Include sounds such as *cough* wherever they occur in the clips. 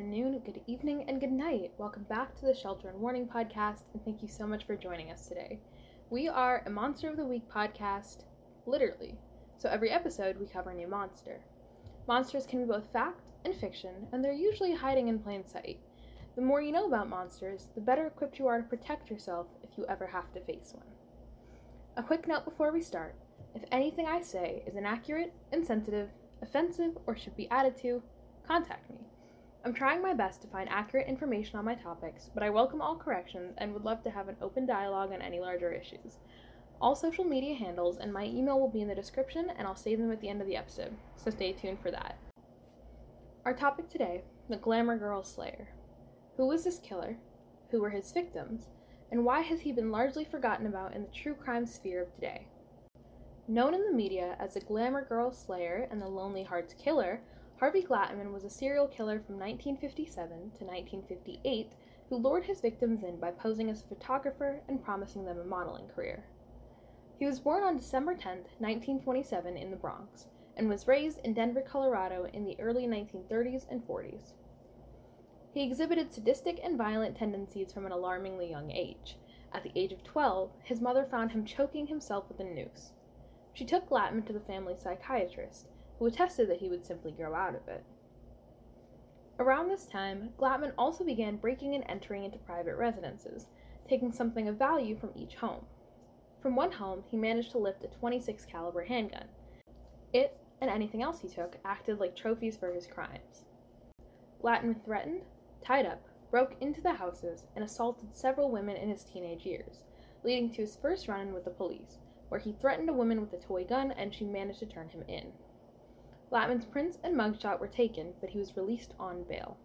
afternoon, good evening, and good night. Welcome back to the Shelter and Warning podcast, and thank you so much for joining us today. We are a Monster of the Week podcast, literally. So every episode, we cover a new monster. Monsters can be both fact and fiction, and they're usually hiding in plain sight. The more you know about monsters, the better equipped you are to protect yourself if you ever have to face one. A quick note before we start if anything I say is inaccurate, insensitive, offensive, or should be added to, contact me. I'm trying my best to find accurate information on my topics, but I welcome all corrections and would love to have an open dialogue on any larger issues. All social media handles and my email will be in the description, and I'll save them at the end of the episode, so stay tuned for that. Our topic today the Glamour Girl Slayer. Who was this killer? Who were his victims? And why has he been largely forgotten about in the true crime sphere of today? Known in the media as the Glamour Girl Slayer and the Lonely Hearts Killer, Harvey Glatman was a serial killer from 1957 to 1958 who lured his victims in by posing as a photographer and promising them a modeling career. He was born on December 10, 1927, in the Bronx, and was raised in Denver, Colorado in the early 1930s and 40s. He exhibited sadistic and violent tendencies from an alarmingly young age. At the age of 12, his mother found him choking himself with a noose. She took Glatman to the family psychiatrist, who attested that he would simply grow out of it. Around this time, Glatman also began breaking and entering into private residences, taking something of value from each home. From one home, he managed to lift a 26 caliber handgun. It and anything else he took acted like trophies for his crimes. Glatman threatened, tied up, broke into the houses, and assaulted several women in his teenage years, leading to his first run in with the police, where he threatened a woman with a toy gun and she managed to turn him in. Glatman's prints and mugshot were taken, but he was released on bail.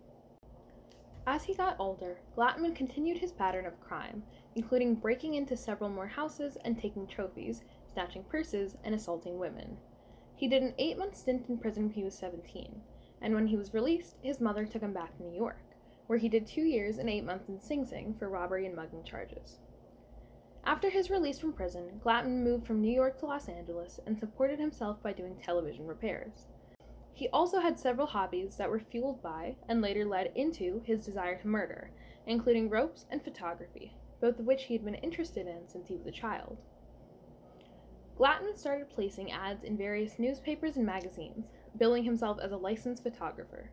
As he got older, Glatman continued his pattern of crime, including breaking into several more houses and taking trophies, snatching purses, and assaulting women. He did an eight month stint in prison when he was 17, and when he was released, his mother took him back to New York, where he did two years and eight months in Sing Sing for robbery and mugging charges. After his release from prison, Glatman moved from New York to Los Angeles and supported himself by doing television repairs. He also had several hobbies that were fueled by and later led into his desire to murder, including ropes and photography, both of which he had been interested in since he was a child. Glatman started placing ads in various newspapers and magazines, billing himself as a licensed photographer.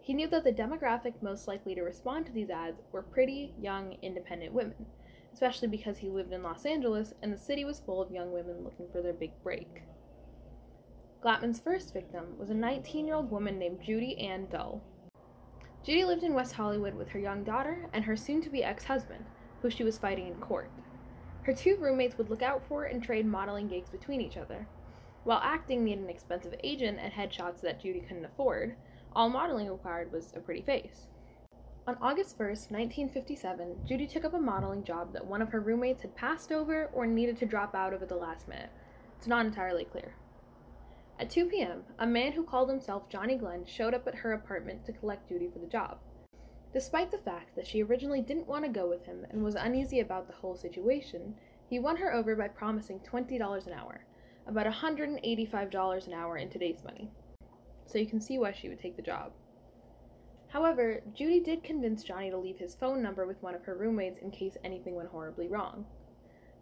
He knew that the demographic most likely to respond to these ads were pretty, young, independent women, especially because he lived in Los Angeles and the city was full of young women looking for their big break. Glatman's first victim was a 19 year old woman named Judy Ann Dull. Judy lived in West Hollywood with her young daughter and her soon to be ex husband, who she was fighting in court. Her two roommates would look out for and trade modeling gigs between each other. While acting needed an expensive agent and headshots that Judy couldn't afford, all modeling required was a pretty face. On August 1st, 1957, Judy took up a modeling job that one of her roommates had passed over or needed to drop out of at the last minute. It's not entirely clear. At 2 p.m., a man who called himself Johnny Glenn showed up at her apartment to collect Judy for the job. Despite the fact that she originally didn't want to go with him and was uneasy about the whole situation, he won her over by promising $20 an hour, about $185 an hour in today's money. So you can see why she would take the job. However, Judy did convince Johnny to leave his phone number with one of her roommates in case anything went horribly wrong.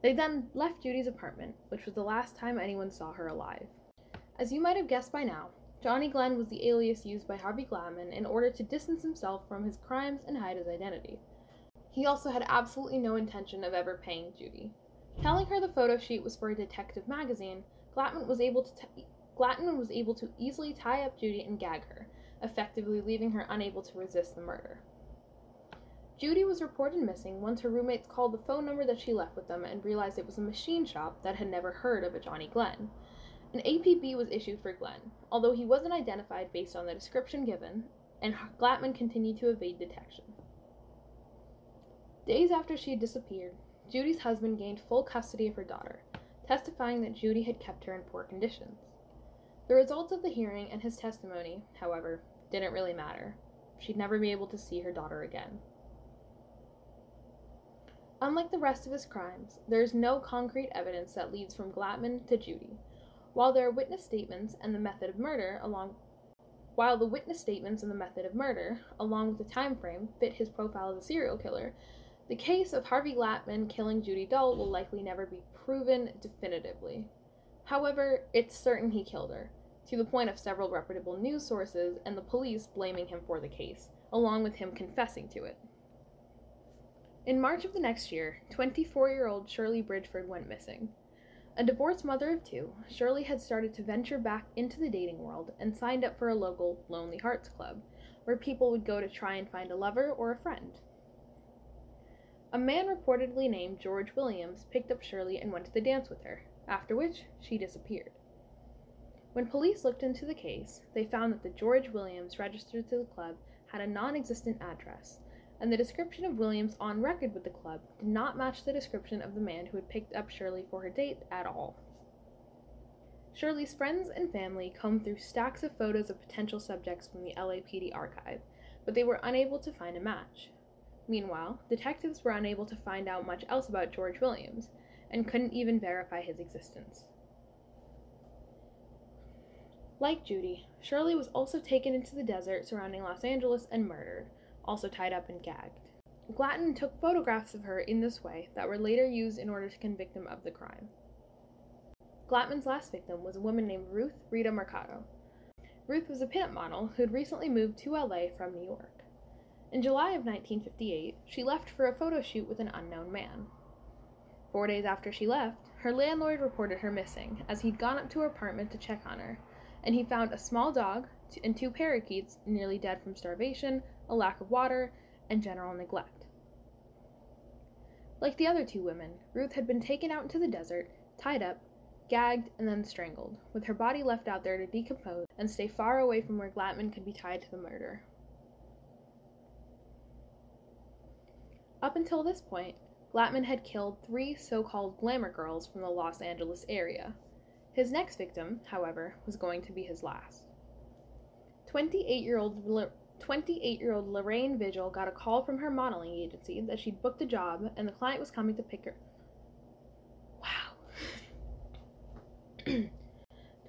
They then left Judy's apartment, which was the last time anyone saw her alive. As you might have guessed by now, Johnny Glenn was the alias used by Harvey Glatman in order to distance himself from his crimes and hide his identity. He also had absolutely no intention of ever paying Judy. Telling her the photo sheet was for a detective magazine, Glatman was able to t- was able to easily tie up Judy and gag her, effectively leaving her unable to resist the murder. Judy was reported missing once her roommates called the phone number that she left with them and realized it was a machine shop that had never heard of a Johnny Glenn. An APB was issued for Glenn, although he wasn't identified based on the description given, and Glatman continued to evade detection. Days after she had disappeared, Judy's husband gained full custody of her daughter, testifying that Judy had kept her in poor conditions. The results of the hearing and his testimony, however, didn't really matter. She'd never be able to see her daughter again. Unlike the rest of his crimes, there is no concrete evidence that leads from Glatman to Judy, while there are witness statements and the method of murder along While the witness statements and the method of murder, along with the time frame, fit his profile as a serial killer, the case of Harvey Glatman killing Judy Dull will likely never be proven definitively. However, it's certain he killed her, to the point of several reputable news sources and the police blaming him for the case, along with him confessing to it. In March of the next year, 24 year old Shirley Bridgeford went missing. A divorced mother of two, Shirley had started to venture back into the dating world and signed up for a local Lonely Hearts Club, where people would go to try and find a lover or a friend. A man reportedly named George Williams picked up Shirley and went to the dance with her, after which she disappeared. When police looked into the case, they found that the George Williams registered to the club had a non existent address, and the description of Williams on record with the club did not match the description of the man who had picked up Shirley for her date at all. Shirley's friends and family combed through stacks of photos of potential subjects from the LAPD archive, but they were unable to find a match. Meanwhile, detectives were unable to find out much else about George Williams, and couldn't even verify his existence. Like Judy, Shirley was also taken into the desert surrounding Los Angeles and murdered, also tied up and gagged. Glatman took photographs of her in this way that were later used in order to convict him of the crime. Glatman's last victim was a woman named Ruth Rita Mercado. Ruth was a pinup model who had recently moved to LA from New York. In July of 1958, she left for a photo shoot with an unknown man. Four days after she left, her landlord reported her missing, as he'd gone up to her apartment to check on her, and he found a small dog and two parakeets nearly dead from starvation, a lack of water, and general neglect. Like the other two women, Ruth had been taken out into the desert, tied up, gagged, and then strangled, with her body left out there to decompose and stay far away from where Glatman could be tied to the murder. Up until this point, Glatman had killed three so called glamour girls from the Los Angeles area. His next victim, however, was going to be his last. 28 year old 28 year old Lorraine Vigil got a call from her modeling agency that she'd booked a job and the client was coming to pick her. *clears throat* Wow. *clears throat*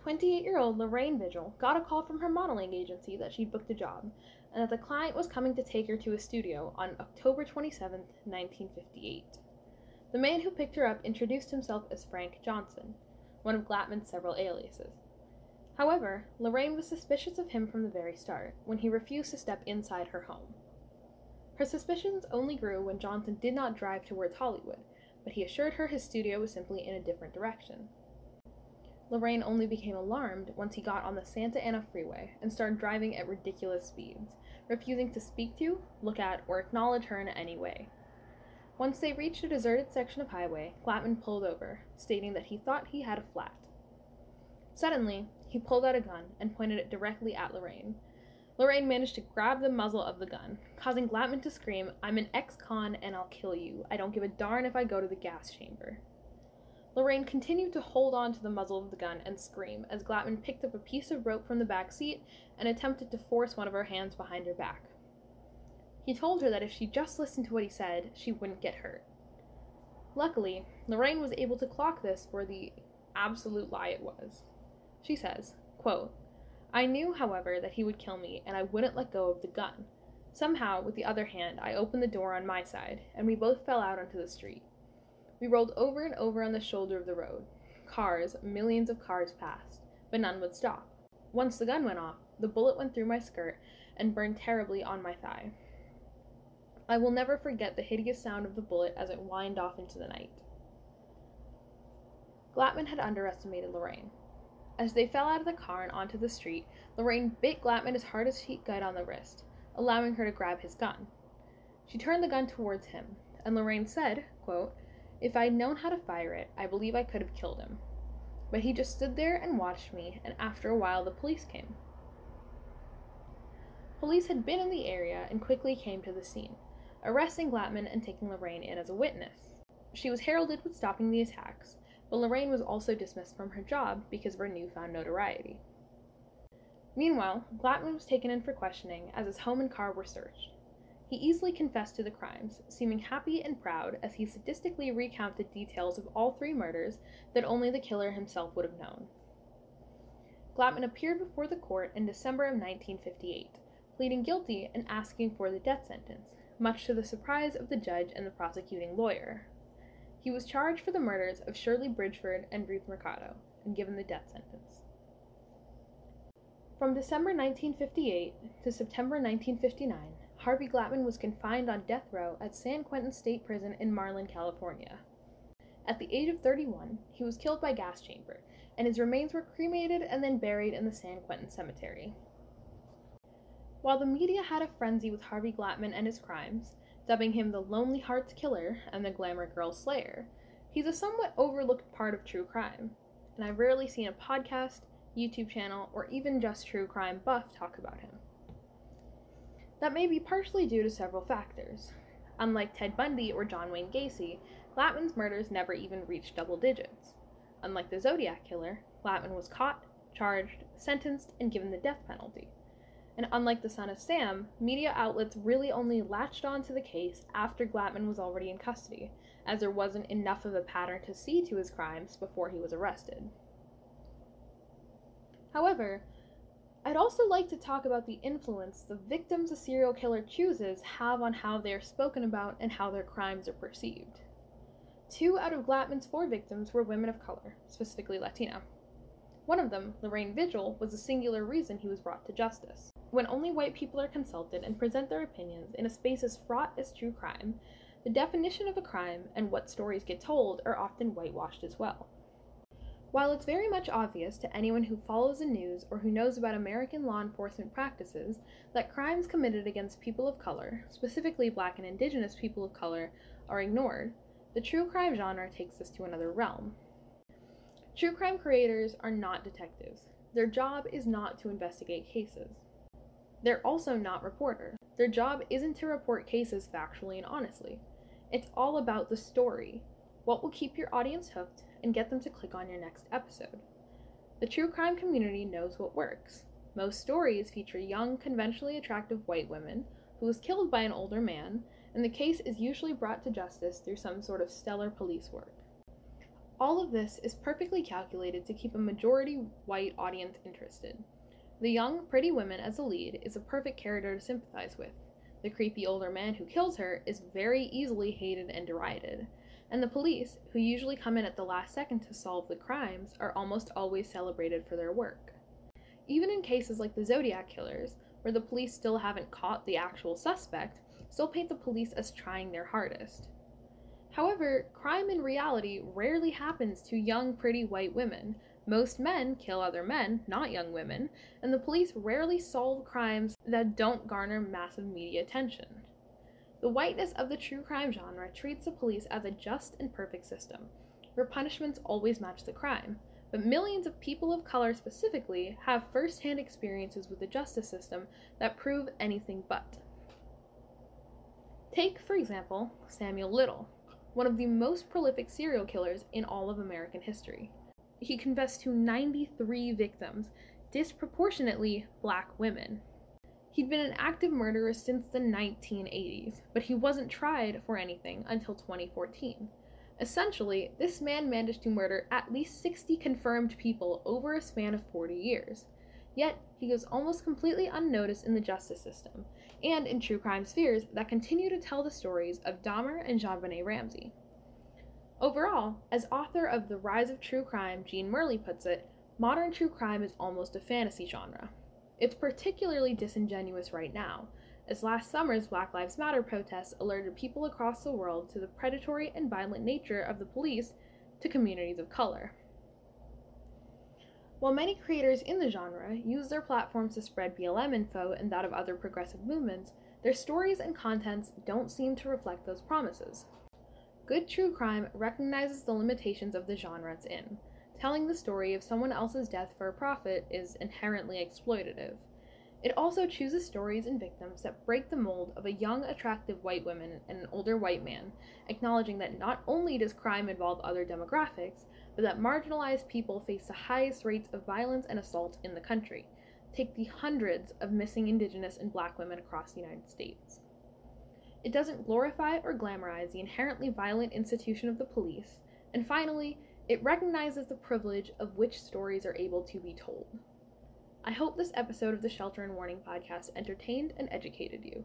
28 year old Lorraine Vigil got a call from her modeling agency that she'd booked a job and that the client was coming to take her to a studio on October 27, 1958. The man who picked her up introduced himself as Frank Johnson, one of Glatman's several aliases. However, Lorraine was suspicious of him from the very start, when he refused to step inside her home. Her suspicions only grew when Johnson did not drive towards Hollywood, but he assured her his studio was simply in a different direction. Lorraine only became alarmed once he got on the Santa Ana freeway and started driving at ridiculous speeds, refusing to speak to, look at, or acknowledge her in any way. Once they reached a deserted section of highway, Glatman pulled over, stating that he thought he had a flat. Suddenly, he pulled out a gun and pointed it directly at Lorraine. Lorraine managed to grab the muzzle of the gun, causing Glatman to scream, I'm an ex con and I'll kill you. I don't give a darn if I go to the gas chamber. Lorraine continued to hold on to the muzzle of the gun and scream as Glatman picked up a piece of rope from the back seat and attempted to force one of her hands behind her back. He told her that if she just listened to what he said, she wouldn't get hurt. Luckily, Lorraine was able to clock this for the absolute lie it was. She says, quote, I knew, however, that he would kill me, and I wouldn't let go of the gun. Somehow, with the other hand, I opened the door on my side, and we both fell out onto the street. We rolled over and over on the shoulder of the road. Cars, millions of cars passed, but none would stop. Once the gun went off, the bullet went through my skirt and burned terribly on my thigh. I will never forget the hideous sound of the bullet as it whined off into the night. Glatman had underestimated Lorraine. As they fell out of the car and onto the street, Lorraine bit Glatman as hard as she could on the wrist, allowing her to grab his gun. She turned the gun towards him, and Lorraine said, quote, If I'd known how to fire it, I believe I could have killed him. But he just stood there and watched me, and after a while the police came. Police had been in the area and quickly came to the scene, arresting Glatman and taking Lorraine in as a witness. She was heralded with stopping the attacks, but Lorraine was also dismissed from her job because of her newfound notoriety. Meanwhile, Glatman was taken in for questioning as his home and car were searched. He easily confessed to the crimes, seeming happy and proud as he sadistically recounted details of all three murders that only the killer himself would have known. Glatman appeared before the court in December of 1958, pleading guilty and asking for the death sentence, much to the surprise of the judge and the prosecuting lawyer. He was charged for the murders of Shirley Bridgeford and Ruth Mercado and given the death sentence. From December 1958 to September 1959, Harvey Glatman was confined on death row at San Quentin State Prison in Marin, California. At the age of 31, he was killed by gas chamber, and his remains were cremated and then buried in the San Quentin Cemetery. While the media had a frenzy with Harvey Glatman and his crimes, dubbing him the Lonely Hearts Killer and the Glamour Girl Slayer, he's a somewhat overlooked part of true crime, and I've rarely seen a podcast, YouTube channel, or even just true crime buff talk about him. That may be partially due to several factors. Unlike Ted Bundy or John Wayne Gacy, Glatman's murders never even reached double digits. Unlike the Zodiac killer, Glatman was caught, charged, sentenced, and given the death penalty. And unlike the son of Sam, media outlets really only latched onto the case after Glatman was already in custody, as there wasn't enough of a pattern to see to his crimes before he was arrested. However, I'd also like to talk about the influence the victims a serial killer chooses have on how they are spoken about and how their crimes are perceived. Two out of Glatman's four victims were women of color, specifically Latina. One of them, Lorraine Vigil, was a singular reason he was brought to justice. When only white people are consulted and present their opinions in a space as fraught as true crime, the definition of a crime and what stories get told are often whitewashed as well. While it's very much obvious to anyone who follows the news or who knows about American law enforcement practices that crimes committed against people of color, specifically black and indigenous people of color, are ignored, the true crime genre takes this to another realm. True crime creators are not detectives. Their job is not to investigate cases. They're also not reporters. Their job isn't to report cases factually and honestly. It's all about the story. What will keep your audience hooked and get them to click on your next episode. The true crime community knows what works. Most stories feature young, conventionally attractive white women who was killed by an older man, and the case is usually brought to justice through some sort of stellar police work. All of this is perfectly calculated to keep a majority white audience interested. The young, pretty woman as the lead is a perfect character to sympathize with. The creepy older man who kills her is very easily hated and derided, and the police, who usually come in at the last second to solve the crimes, are almost always celebrated for their work. Even in cases like the Zodiac killers, where the police still haven't caught the actual suspect, still paint the police as trying their hardest. However, crime in reality rarely happens to young, pretty white women. Most men kill other men, not young women, and the police rarely solve crimes that don't garner massive media attention. The whiteness of the true crime genre treats the police as a just and perfect system, where punishments always match the crime. But millions of people of color specifically have first hand experiences with the justice system that prove anything but. Take, for example, Samuel Little, one of the most prolific serial killers in all of American history. He confessed to 93 victims, disproportionately black women. He'd been an active murderer since the 1980s, but he wasn't tried for anything until 2014. Essentially, this man managed to murder at least 60 confirmed people over a span of 40 years. Yet, he goes almost completely unnoticed in the justice system, and in true crime spheres that continue to tell the stories of Dahmer and JonBenét Ramsey. Overall, as author of The Rise of True Crime, Jean Murley puts it, modern true crime is almost a fantasy genre. It's particularly disingenuous right now, as last summer's Black Lives Matter protests alerted people across the world to the predatory and violent nature of the police to communities of color. While many creators in the genre use their platforms to spread BLM info and that of other progressive movements, their stories and contents don't seem to reflect those promises. Good true crime recognizes the limitations of the genre it's in, telling the story of someone else's death for a profit is inherently exploitative. It also chooses stories and victims that break the mold of a young, attractive white woman and an older white man, acknowledging that not only does crime involve other demographics, but that marginalized people face the highest rates of violence and assault in the country. Take the hundreds of missing indigenous and black women across the United States. It doesn't glorify or glamorize the inherently violent institution of the police, and finally, it recognizes the privilege of which stories are able to be told. I hope this episode of the Shelter and Warning podcast entertained and educated you.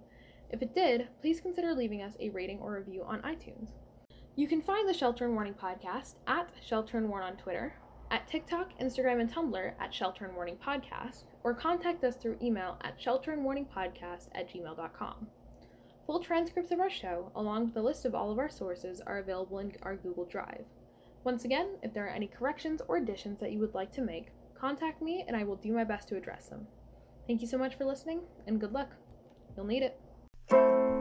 If it did, please consider leaving us a rating or review on iTunes. You can find the Shelter and Warning podcast at Shelter and Warn on Twitter, at TikTok, Instagram, and Tumblr at Shelter and Warning Podcast, or contact us through email at shelterandwarningpodcast at gmail.com. Full transcripts of our show, along with a list of all of our sources, are available in our Google Drive. Once again, if there are any corrections or additions that you would like to make, contact me and I will do my best to address them. Thank you so much for listening, and good luck. You'll need it.